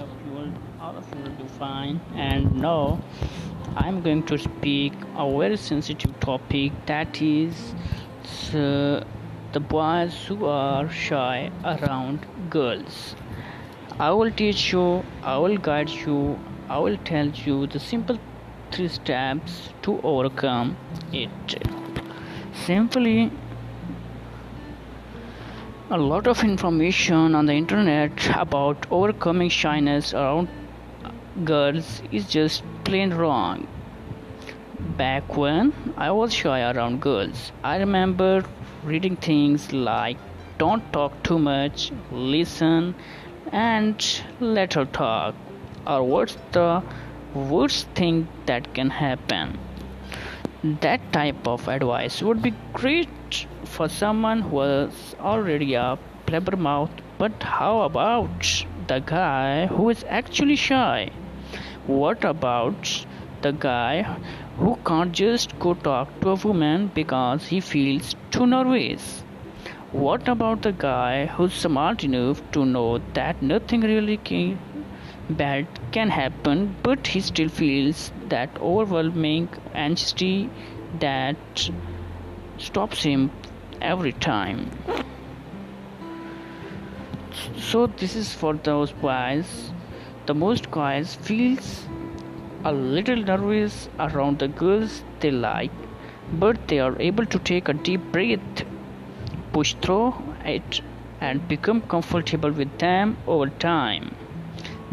All of you will be fine. And now I'm going to speak a very sensitive topic, that is the boys who are shy around girls. I will teach you, I will guide you, I will tell you the simple 3 steps to overcome it. Simply a lot of information on the internet about overcoming shyness around girls is just plain wrong. Back when I was shy around girls, I remember reading things like don't talk too much, listen and let her talk, or what's the worst thing that can happen. That type of advice would be great for someone who was already a blabbermouth, but how about the guy who is actually shy? What about the guy who can't just go talk to a woman because he feels too nervous? What about the guy who's smart enough to know that nothing really bad can happen, but he still feels that overwhelming anxiety that stops him every time. So this is for those guys. The most guys feels a little nervous around the girls they like, but they are able to take a deep breath, push through it, and become comfortable with them over time.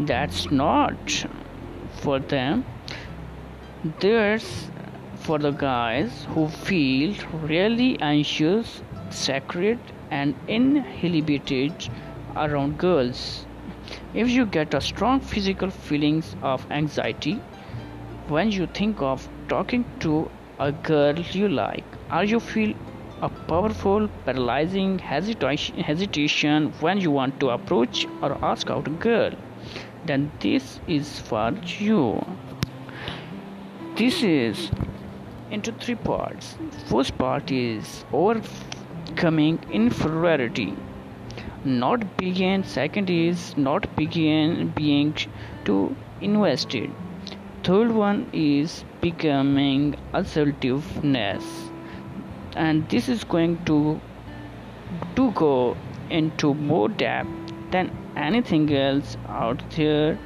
That's not for them. There's for the guys who feel really anxious, sacred, and inhibited around girls. If you get a strong physical feelings of anxiety when you think of talking to a girl you like, or you feel a powerful, paralyzing hesitation when you want to approach or ask out a girl, then this is for you. This is into three parts. First part is overcoming inferiority. Not begin. Second is not begin being too invested. Third one is becoming assertiveness, and this is going to go into more depth than anything else out there.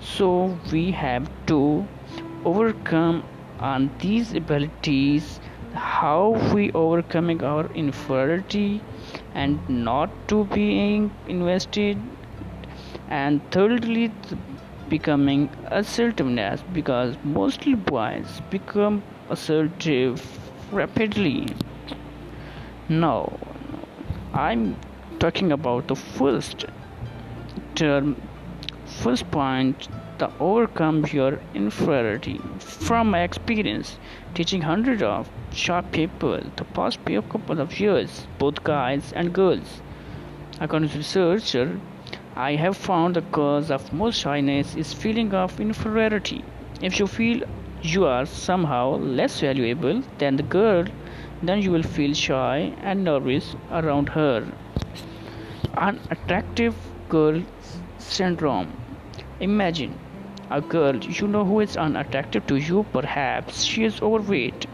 So we have to overcome on these abilities. How we overcoming our inferiority and not to being invested, and thirdly becoming assertiveness, because mostly boys become assertive rapidly. Now I'm talking about the first term, first point, the overcome your inferiority. From my experience teaching hundreds of sharp people the past few couple of years, both guys and girls, according to researcher, I have found the cause of most shyness is feeling of inferiority. If you feel you are somehow less valuable than the girl, then you will feel shy and nervous around her. Unattractive girl syndrome. Imagine a girl you know who is unattractive to you. Perhaps she is overweight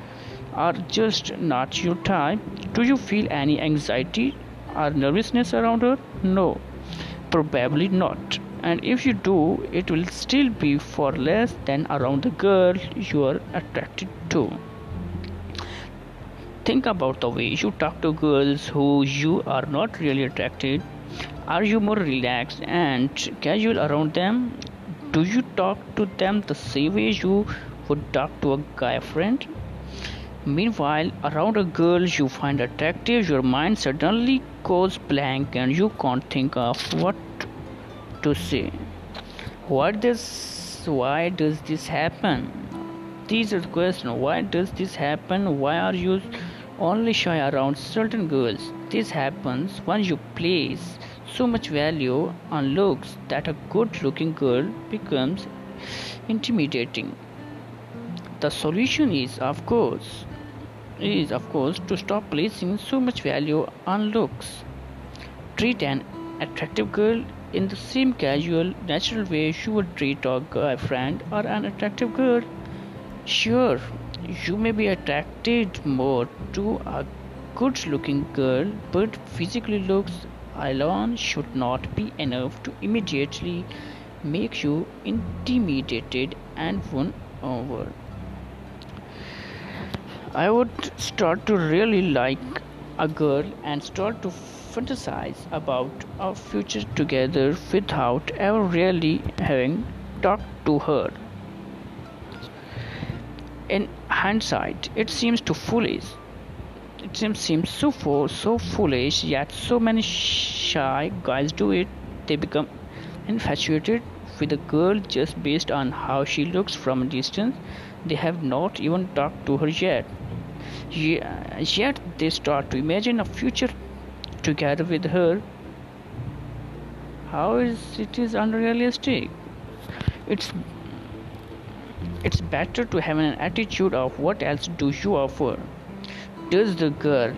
or just not your type. Do you feel any anxiety or nervousness around her? No, probably not. And if you do, it will still be for less than around the girl you are attracted to. Think about the way you talk to girls who you are not really attracted are you more relaxed and casual around them? Do you talk to them the same way you would talk to a guy friend? Meanwhile, around a girl you find attractive, your mind suddenly goes blank and you can't think of what to say. Why does this happen? These are the questions. Why does this happen? Why are you only shy around certain girls? This happens when you place so much value on looks that a good-looking girl becomes intimidating. The solution is of course to stop placing so much value on looks. Treat an attractive girl in the same casual, natural way you would treat a girlfriend or an attractive girl. Sure, you may be attracted more to a good-looking girl, but physically looks Alone should not be enough to immediately make you intimidated and won over. I would start to really like a girl and start to fantasize about our future together without ever really having talked to her. In hindsight, it seems too foolish it seems so foolish, yet so many shy guys do it. They become infatuated with a girl just based on how she looks from a distance. They have not even talked to her yet. Yet they start to imagine a future together with her. How is it is unrealistic? It's better to have an attitude of what else do you offer. Does the girl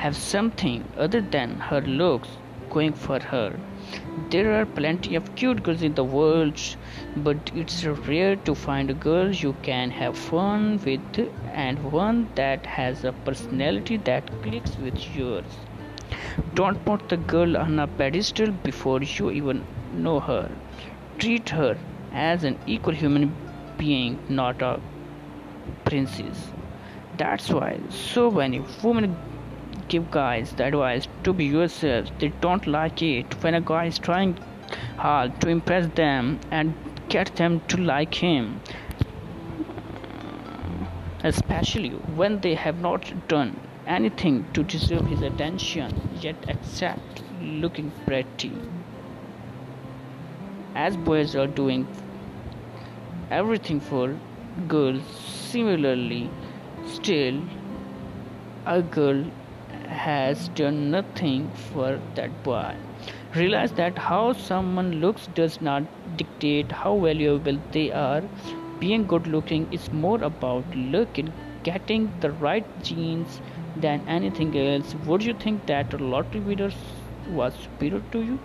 have something other than her looks going for her? There are plenty of cute girls in the world, but it's rare to find a girl you can have fun with and one that has a personality that clicks with yours. Don't put the girl on a pedestal before you even know her. Treat her as an equal human being, not a princess. That's why so many women give guys the advice to be yourselves. They don't like it when a guy is trying hard to impress them and get them to like him, especially when they have not done anything to deserve his attention yet except looking pretty, as boys are doing everything for girls. Similarly, Still, a girl has done nothing for that boy. Realize that how someone looks does not dictate how valuable they are. Being good looking is more about look and getting the right genes than anything else. Would you think that a lottery winner was superior to you?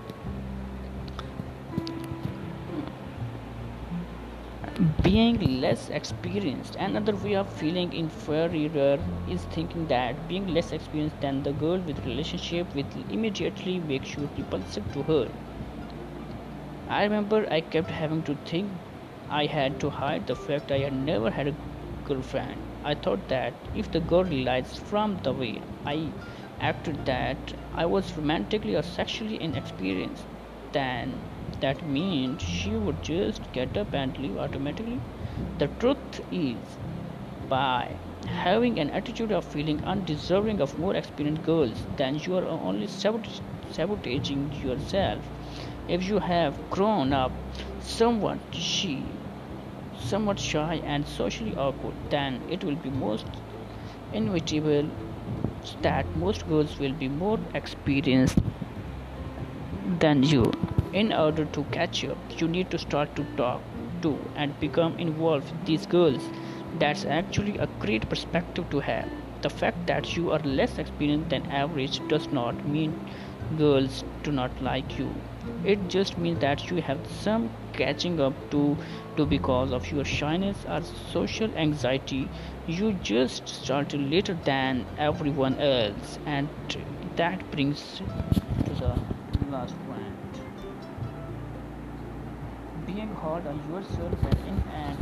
being less experienced. Another way of feeling inferior is thinking that being less experienced than the girl with relationship will immediately make you repulsive to her. I remember I kept having to think I had to hide the fact I had never had a girlfriend. I thought that if the girl realized from the way I acted that I was romantically or sexually inexperienced, then that means she would just get up and leave automatically. The truth is, by having an attitude of feeling undeserving of more experienced girls, then you are only sabotaging yourself. If you have grown up somewhat shy and socially awkward, then it will be most inevitable that most girls will be more experienced than you. In order to catch up, you need to start to talk to and become involved with these girls. That's actually a great perspective to have. The fact that you are less experienced than average does not mean girls do not like you. It just means that you have some catching up to do because of your shyness or social anxiety. You just started later than everyone else, and that brings to the last one. God on yourself and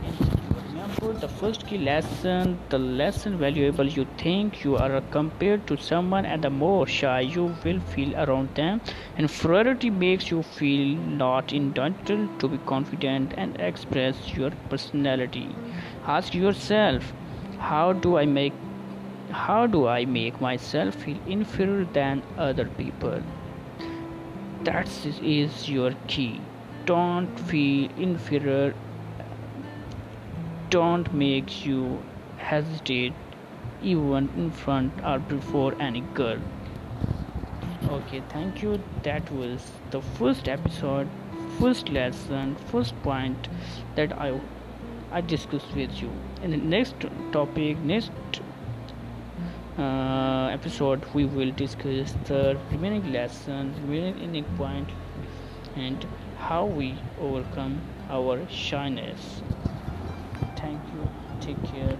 for example, the first key lesson, the less valuable you think you are compared to someone, and the more shy you will feel around them. Inferiority makes you feel not entitled to be confident and express your personality. Ask yourself, how do I make myself feel inferior than other people? That is your key. Don't feel inferior. Don't make you hesitate even in front or before any girl. Okay, thank you. That was the first episode, first lesson, first point that I discussed with you. In the next topic, next uh, episode, we will discuss the remaining lesson, remaining point, and how we overcome our shyness. Thank you. Take care.